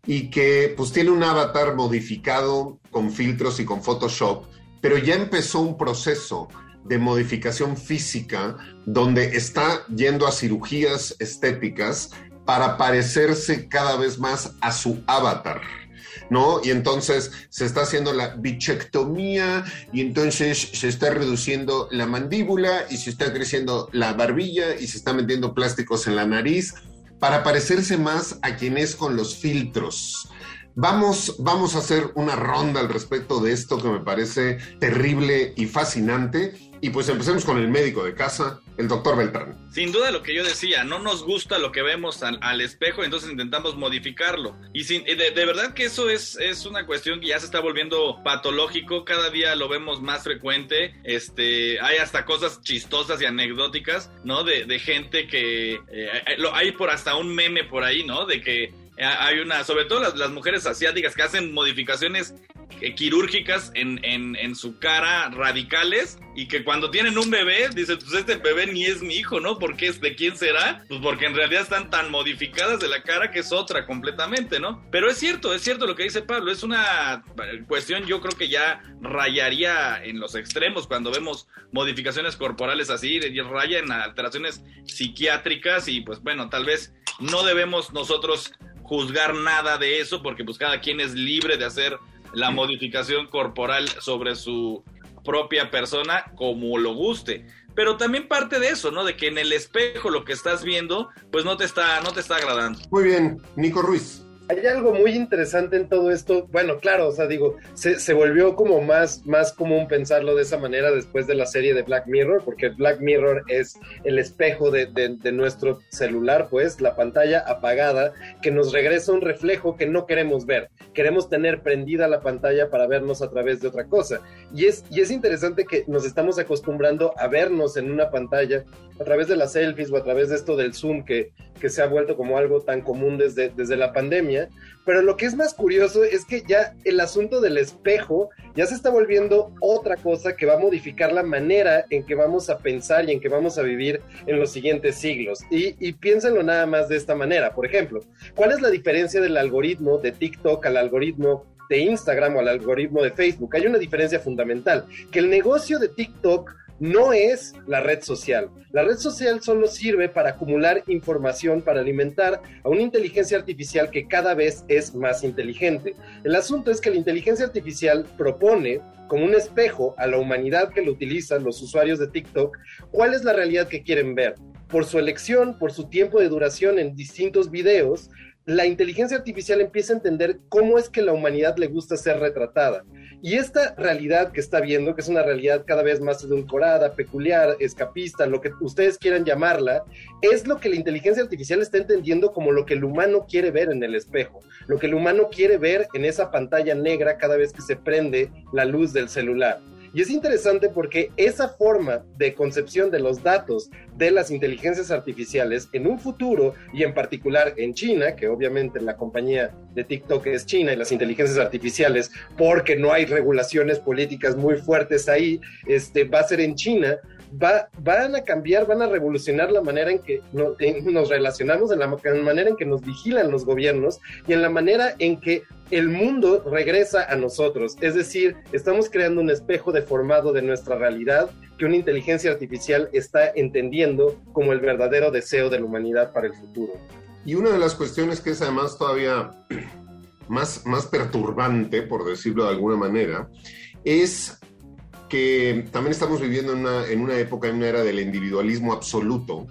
y que pues tiene un avatar modificado con filtros y con Photoshop, pero ya empezó un proceso de modificación física donde está yendo a cirugías estéticas para parecerse cada vez más a su avatar. ¿no? Y entonces se está haciendo la bichectomía y entonces se está reduciendo la mandíbula y se está creciendo la barbilla y se está metiendo plásticos en la nariz para parecerse más a quien es con los filtros. Vamos, vamos a hacer una ronda al respecto de esto que me parece terrible y fascinante. Y pues empecemos con el médico de casa, el doctor Beltrán. Sin duda lo que yo decía, no nos gusta lo que vemos al, espejo, entonces intentamos modificarlo. Y sin, de, verdad que eso es, es una cuestión que ya se está volviendo patológico, cada día lo vemos más frecuente. Este, hay hasta cosas chistosas y anecdóticas, ¿no? De, de gente que eh, hay por hasta un meme por ahí, ¿no? De que hay una, sobre todo las, mujeres asiáticas que hacen modificaciones quirúrgicas en, en, en, su cara radicales y que cuando tienen un bebé, dicen, pues este bebé ni es mi hijo, ¿no? ¿Por qué es de quién será? Pues porque en realidad están tan modificadas de la cara que es otra completamente, ¿no? Pero es cierto, es cierto lo que dice Pablo, es una cuestión yo creo que ya rayaría en los extremos cuando vemos modificaciones corporales así, raya en alteraciones psiquiátricas y pues bueno, tal vez no debemos nosotros juzgar nada de eso porque pues cada quien es libre de hacer la modificación corporal sobre su propia persona como lo guste. Pero también parte de eso, ¿no? De que en el espejo lo que estás viendo, pues no te está, no te está agradando. Muy bien, Nico Ruiz. Hay algo muy interesante en todo esto. Bueno, claro, o sea, digo, se, volvió como más, más común pensarlo de esa manera después de la serie de Black Mirror, porque Black Mirror es el espejo de, de, de, nuestro celular, pues, la pantalla apagada, que nos regresa un reflejo que no queremos ver. Queremos tener prendida la pantalla para vernos a través de otra cosa. Y es, y es interesante que nos estamos acostumbrando a vernos en una pantalla a través de las selfies o a través de esto del Zoom que, que se ha vuelto como algo tan común desde, desde la pandemia pero lo que es más curioso es que ya el asunto del espejo ya se está volviendo otra cosa que va a modificar la manera en que vamos a pensar y en que vamos a vivir en los siguientes siglos. Y, y piénsenlo nada más de esta manera. Por ejemplo, ¿cuál es la diferencia del algoritmo de TikTok al algoritmo de Instagram o al algoritmo de Facebook? Hay una diferencia fundamental, que el negocio de TikTok no es la red social. La red social solo sirve para acumular información, para alimentar a una inteligencia artificial que cada vez es más inteligente. El asunto es que la inteligencia artificial propone como un espejo a la humanidad que lo utilizan los usuarios de TikTok, cuál es la realidad que quieren ver. Por su elección, por su tiempo de duración en distintos videos, la inteligencia artificial empieza a entender cómo es que la humanidad le gusta ser retratada. Y esta realidad que está viendo, que es una realidad cada vez más edulcorada, peculiar, escapista, lo que ustedes quieran llamarla, es lo que la inteligencia artificial está entendiendo como lo que el humano quiere ver en el espejo, lo que el humano quiere ver en esa pantalla negra cada vez que se prende la luz del celular. Y es interesante porque esa forma de concepción de los datos de las inteligencias artificiales en un futuro, y en particular en China, que obviamente la compañía de TikTok es China y las inteligencias artificiales, porque no hay regulaciones políticas muy fuertes ahí, este, va a ser en China, Va, van a cambiar, van a revolucionar la manera en que nos relacionamos, en la, en la, manera en que nos vigilan los gobiernos y en la manera en que el mundo regresa a nosotros. Es decir, estamos creando un espejo deformado de nuestra realidad que una inteligencia artificial está entendiendo como el verdadero deseo de la humanidad para el futuro. Y una de las cuestiones que es además todavía más, más perturbante, por decirlo de alguna manera, es también estamos viviendo en una, época, en una era del individualismo absoluto.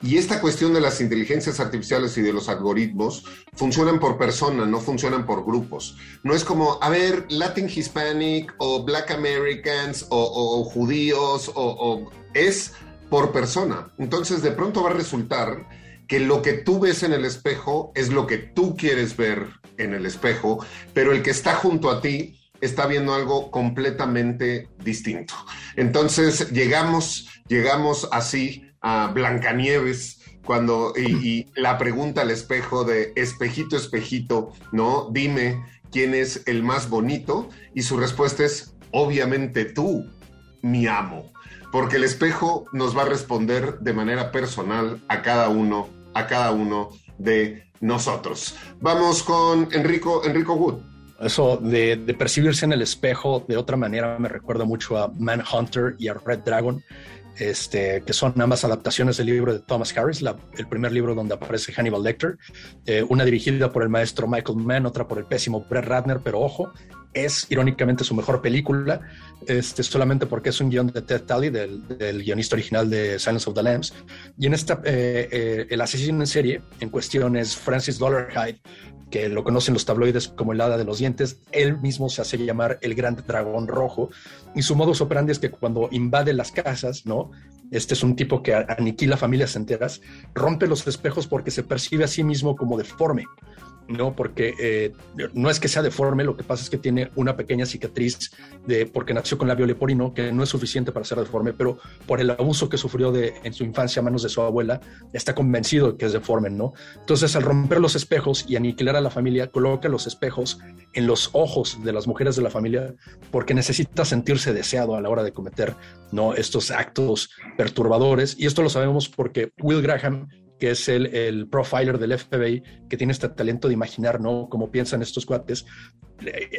Y esta cuestión de las inteligencias artificiales y de los algoritmos funcionan por persona, no funcionan por grupos. No es como, a ver, Latin Hispanic o Black Americans o, o, o judíos o es por persona. Entonces de pronto va a resultar que lo que tú ves en el espejo es lo que tú quieres ver en el espejo, pero el que está junto a ti está viendo algo completamente distinto. Entonces llegamos, llegamos así a Blancanieves cuando y, la pregunta al espejo de espejito, espejito, ¿no? Dime quién es el más bonito y su respuesta es obviamente tú, mi amo, porque el espejo nos va a responder de manera personal a cada uno, a cada uno de nosotros. Vamos con Enrico, Enrico Wood. Eso de, de, percibirse en el espejo de otra manera me recuerda mucho a Manhunter y a Red Dragon, este, que son ambas adaptaciones del libro de Thomas Harris, el primer libro donde aparece Hannibal Lecter, eh, una dirigida por el maestro Michael Mann, otra por el pésimo Brett Ratner, pero ojo, es irónicamente su mejor película, este, solamente porque es un guion de Ted Talley, del, guionista original de Silence of the Lambs. Y en esta, eh, eh, el asesino en serie en cuestión es Francis Dollarhide, que lo conocen los tabloides como el hada de los dientes. Él mismo se hace llamar el gran dragón rojo. Y su modus operandi es que cuando invade las casas, ¿no? Este es un tipo que aniquila familias enteras, rompe los espejos porque se percibe a sí mismo como deforme. No, porque eh, no es que sea deforme, lo que pasa es que tiene una pequeña cicatriz de, porque nació con labio leporino, que no es suficiente para ser deforme, pero por el abuso que sufrió de, en su infancia a manos de su abuela, está convencido que es deforme, ¿no? Entonces, al romper los espejos y aniquilar a la familia, coloca los espejos en los ojos de las mujeres de la familia, porque necesita sentirse deseado a la hora de cometer, ¿no? Estos actos perturbadores. Y esto lo sabemos porque Will Graham que es el, profiler del FBI, que tiene este talento de imaginar, ¿no? Como piensan estos cuates.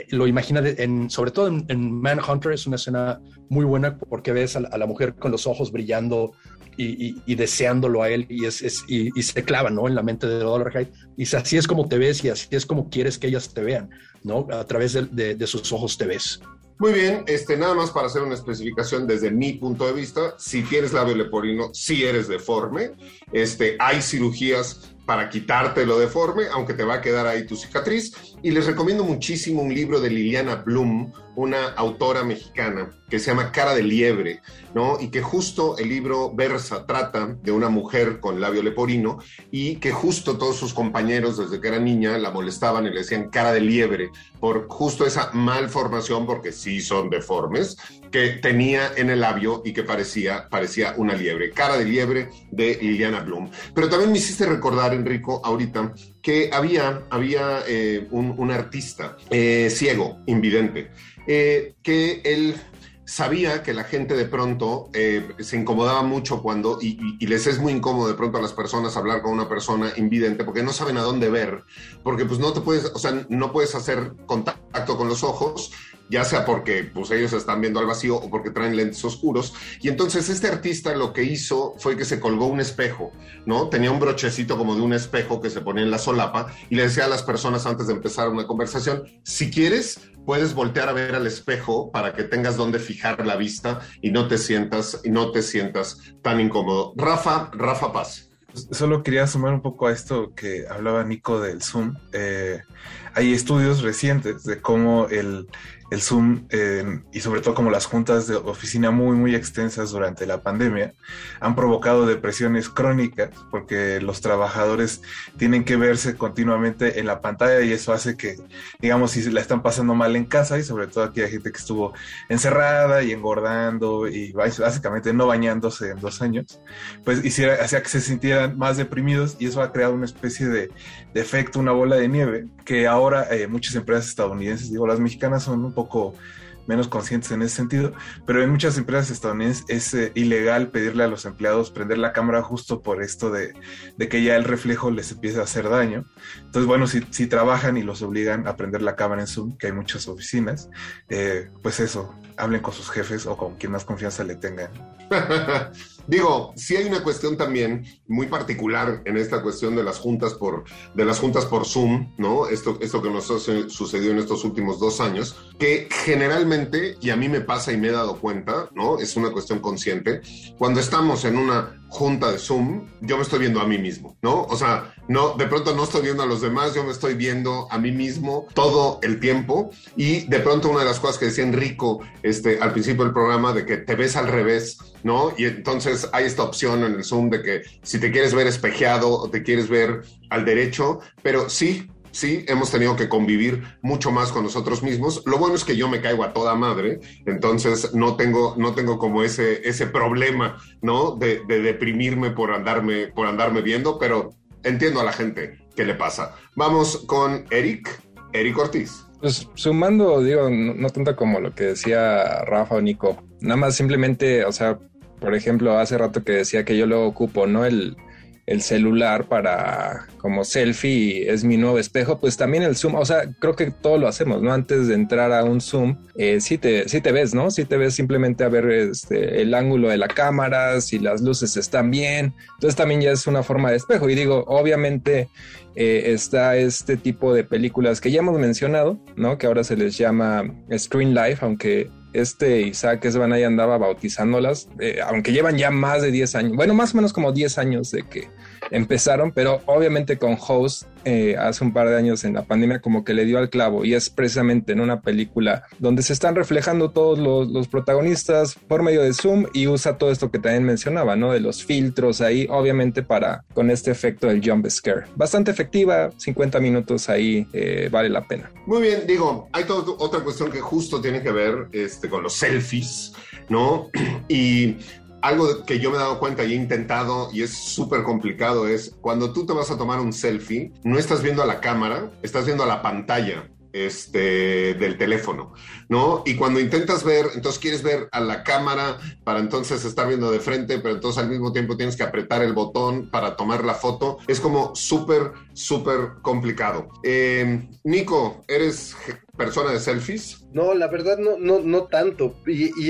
Lo imagina, sobre todo en, Manhunter, es una escena muy buena porque ves a la, mujer con los ojos brillando y, deseándolo a él y, es, es se clava, ¿no? En la mente de Dollarhide. Y así es como te ves y así es como quieres que ellas te vean, ¿no? A través de sus ojos te ves. Muy bien, este, nada más para hacer una especificación desde mi punto de vista, si tienes labio leporino, si eres deforme, este, hay cirugías para quitarte lo deforme, aunque te va a quedar ahí tu cicatriz. Y les recomiendo muchísimo un libro de Liliana Bloom, una autora mexicana, que se llama Cara de Liebre, ¿no? Y que justo el libro versa, trata de una mujer con labio leporino y que justo todos sus compañeros desde que era niña la molestaban y le decían cara de liebre por justo esa malformación, porque sí son deformes, que tenía en el labio y que parecía, parecía una liebre. Cara de liebre de Liliana Bloom. Pero también me hiciste recordar, Enrico, ahorita, que había, había eh, un, un artista eh, ciego, invidente, eh, que él sabía que la gente de pronto se incomodaba mucho cuando, y- y les es muy incómodo de pronto a las personas hablar con una persona invidente porque no saben a dónde ver, porque pues no te puedes, o sea, no puedes hacer contacto con los ojos, ya sea porque pues ellos están viendo al vacío o porque traen lentes oscuros. Y entonces este artista lo que hizo fue que se colgó un espejo, ¿no? Tenía un brochecito como de un espejo que se ponía en la solapa y le decía a las personas antes de empezar una conversación, si quieres, puedes voltear a ver al espejo para que tengas donde fijar la vista y no te sientas no te sientas tan incómodo. Rafa, Rafa Paz. Solo quería sumar un poco a esto que hablaba Nico del Zoom. Eh, hay estudios recientes de cómo el, el Zoom eh, y sobre todo como las juntas de oficina muy, muy extensas durante la pandemia han provocado depresiones crónicas porque los trabajadores tienen que verse continuamente en la pantalla y eso hace que, digamos, si la están pasando mal en casa y sobre todo aquí hay gente que estuvo encerrada y engordando y básicamente no bañándose en dos años, pues hiciera, hacía que se sintieran más deprimidos y eso ha creado una especie de, de efecto, una bola de nieve que ahora eh, muchas empresas estadounidenses, digo, las mexicanas son un poco menos conscientes en ese sentido, pero en muchas empresas estadounidenses es eh, ilegal pedirle a los empleados prender la cámara justo por esto de, de que ya el reflejo les empieza a hacer daño. Entonces, bueno, si, si trabajan y los obligan a prender la cámara en Zoom, que hay muchas oficinas, eh, pues eso, hablen con sus jefes o con quien más confianza le tengan. Digo, sí hay una cuestión también muy particular en esta cuestión de las juntas por, de las juntas por Zoom, ¿no? Esto, esto que nos ha su- sucedido en estos últimos dos años, que generalmente, y a mí me pasa y me he dado cuenta, ¿no? Es una cuestión consciente, cuando estamos en una junta de Zoom, yo me estoy viendo a mí mismo, ¿no? O sea, no, de pronto no estoy viendo a los demás, yo me estoy viendo a mí mismo todo el tiempo y de pronto una de las cosas que decía Enrico este, al principio del programa de que te ves al revés, ¿no? Y entonces hay esta opción en el Zoom de que si te quieres ver espejeado o te quieres ver al derecho, pero sí, sí, hemos tenido que convivir mucho más con nosotros mismos. Lo bueno es que yo me caigo a toda madre, entonces no tengo, no tengo como ese, ese problema, ¿no? De, de deprimirme por andarme, por andarme viendo, pero entiendo a la gente qué le pasa. Vamos con Eric, Eric Ortiz. Pues sumando, digo, no, no tanto como lo que decía Rafa o Nico, nada más simplemente, o sea, por ejemplo, hace rato que decía que yo lo ocupo, ¿no? El, el celular para como selfie es mi nuevo espejo, pues también el zoom, o sea, creo que todo lo hacemos, ¿no? Antes de entrar a un zoom, eh, sí, te, sí te ves, ¿no? Sí te ves simplemente a ver este, el ángulo de la cámara, si las luces están bien, entonces también ya es una forma de espejo y digo, obviamente eh, está este tipo de películas que ya hemos mencionado, ¿no? Que ahora se les llama Screen Life, aunque este Isaac Esban ahí andaba bautizándolas, eh, aunque llevan ya más de 10 años, bueno, más o menos como 10 años de que empezaron, pero obviamente con Host eh, hace un par de años en la pandemia como que le dio al clavo y es precisamente en una película donde se están reflejando todos los, los protagonistas por medio de Zoom y usa todo esto que también mencionaba, ¿no? De los filtros ahí, obviamente para con este efecto del jump scare. Bastante efectiva, 50 minutos ahí eh, vale la pena. Muy bien, digo, hay otra cuestión que justo tiene que ver este, con los selfies, ¿no? Y algo que yo me he dado cuenta y he intentado y es súper complicado es cuando tú te vas a tomar un selfie, no estás viendo a la cámara, estás viendo a la pantalla este, del teléfono, ¿no? Y cuando intentas ver, entonces quieres ver a la cámara para entonces estar viendo de frente, pero entonces al mismo tiempo tienes que apretar el botón para tomar la foto. Es como súper, súper complicado. Eh, Nico, ¿eres persona de selfies? No, la verdad no, no, no tanto. Y,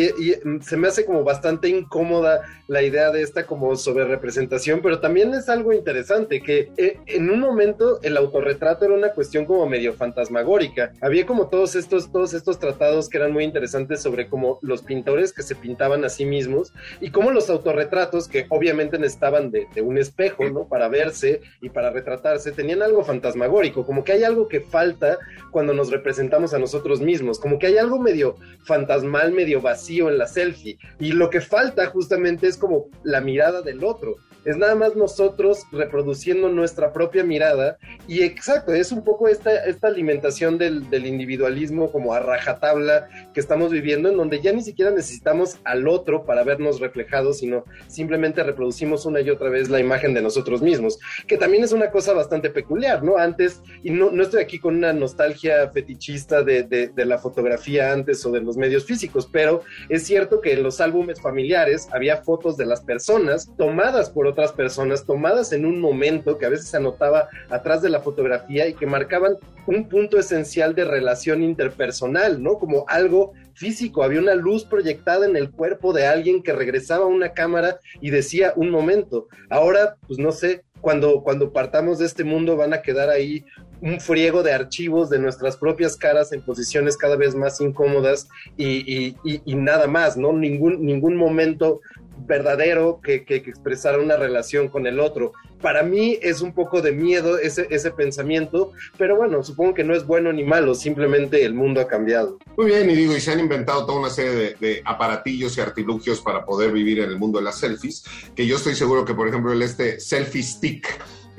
se me hace como bastante incómoda la idea de esta como sobrerepresentación, pero también es algo interesante que eh, en un momento el autorretrato era una cuestión como medio fantasmagórica. Había como todos estos, todos estos tratados que eran muy interesantes sobre como los pintores que se pintaban a sí mismos y cómo los autorretratos, que obviamente necesitaban de, de un espejo, ¿no? Para verse y para retratarse, tenían algo fantasmagórico, como que hay algo que falta cuando nos representamos a nosotros mismos, como que hay algo medio fantasmal, medio vacío en la selfie. Y lo que falta justamente es como la mirada del otro. Es nada más nosotros reproduciendo nuestra propia mirada. Y exacto, es un poco esta, esta alimentación del, del individualismo como a rajatabla que estamos viviendo, en donde ya ni siquiera necesitamos al otro para vernos reflejados, sino simplemente reproducimos una y otra vez la imagen de nosotros mismos, que también es una cosa bastante peculiar, ¿no? Antes, y no, no estoy aquí con una nostalgia fetichista de, de, de la fotografía antes o de los medios físicos, pero es cierto que en los álbumes familiares había fotos de las personas tomadas por otras personas, tomadas en un momento que a veces se anotaba atrás de la fotografía y que marcaban un punto esencial de relación interpersonal, ¿no? Como algo físico, había una luz proyectada en el cuerpo de alguien que regresaba a una cámara y decía un momento. Ahora, pues no sé, cuando, cuando partamos de este mundo van a quedar ahí un friego de archivos de nuestras propias caras en posiciones cada vez más incómodas y, y nada más, ¿no? Ningún, ningún momento verdadero que, que, que, expresara una relación con el otro. Para mí es un poco de miedo ese, ese pensamiento, pero bueno, supongo que no es bueno ni malo, simplemente el mundo ha cambiado. Muy bien, y digo, y se han inventado toda una serie de, de, aparatillos y artilugios para poder vivir en el mundo de las selfies, que yo estoy seguro que, por ejemplo, el este selfie stick,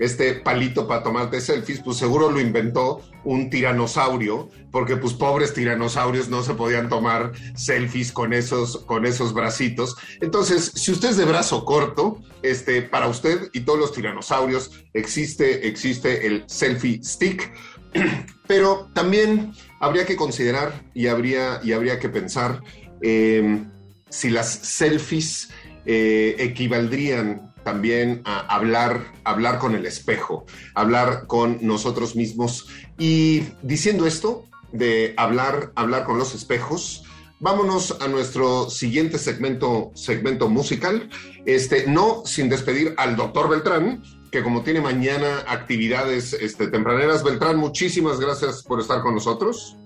este palito para tomarte selfies, pues seguro lo inventó un tiranosaurio, porque pues pobres tiranosaurios no se podían tomar selfies con esos, con esos bracitos. Entonces, si usted es de brazo corto, este, para usted y todos los tiranosaurios existe, existe el selfie stick, pero también habría que considerar y habría, y habría que pensar eh, si las selfies eh, equivaldrían también a hablar, hablar con el espejo, hablar con nosotros mismos. Y diciendo esto de hablar, hablar con los espejos, vámonos a nuestro siguiente segmento, segmento musical. Este, no sin despedir al doctor Beltrán, que como tiene mañana actividades este, tempraneras. Beltrán, muchísimas gracias por estar con nosotros.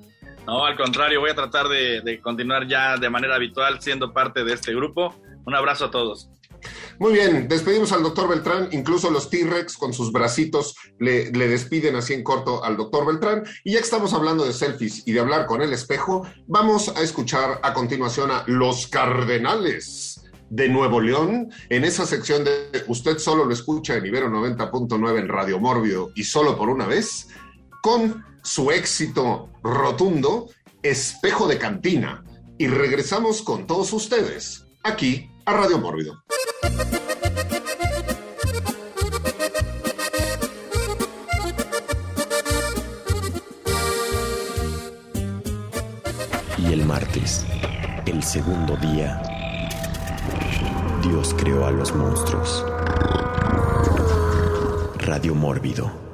No, al contrario, voy a tratar de, de continuar ya de manera habitual siendo parte de este grupo. Un abrazo a todos. Muy bien, despedimos al doctor Beltrán, incluso los T-Rex con sus bracitos le, despiden así en corto al doctor Beltrán. Y ya que estamos hablando de selfies y de hablar con el espejo, vamos a escuchar a continuación a Los Cardenales de Nuevo León en esa sección de Usted solo lo escucha en Ibero 90.9 en Radio Mórbido y solo por una vez, con su éxito rotundo, Espejo de Cantina. Y regresamos con todos ustedes aquí a Radio Mórbido. Y el martes, el segundo día, Dios creó a los monstruos. Radio Mórbido.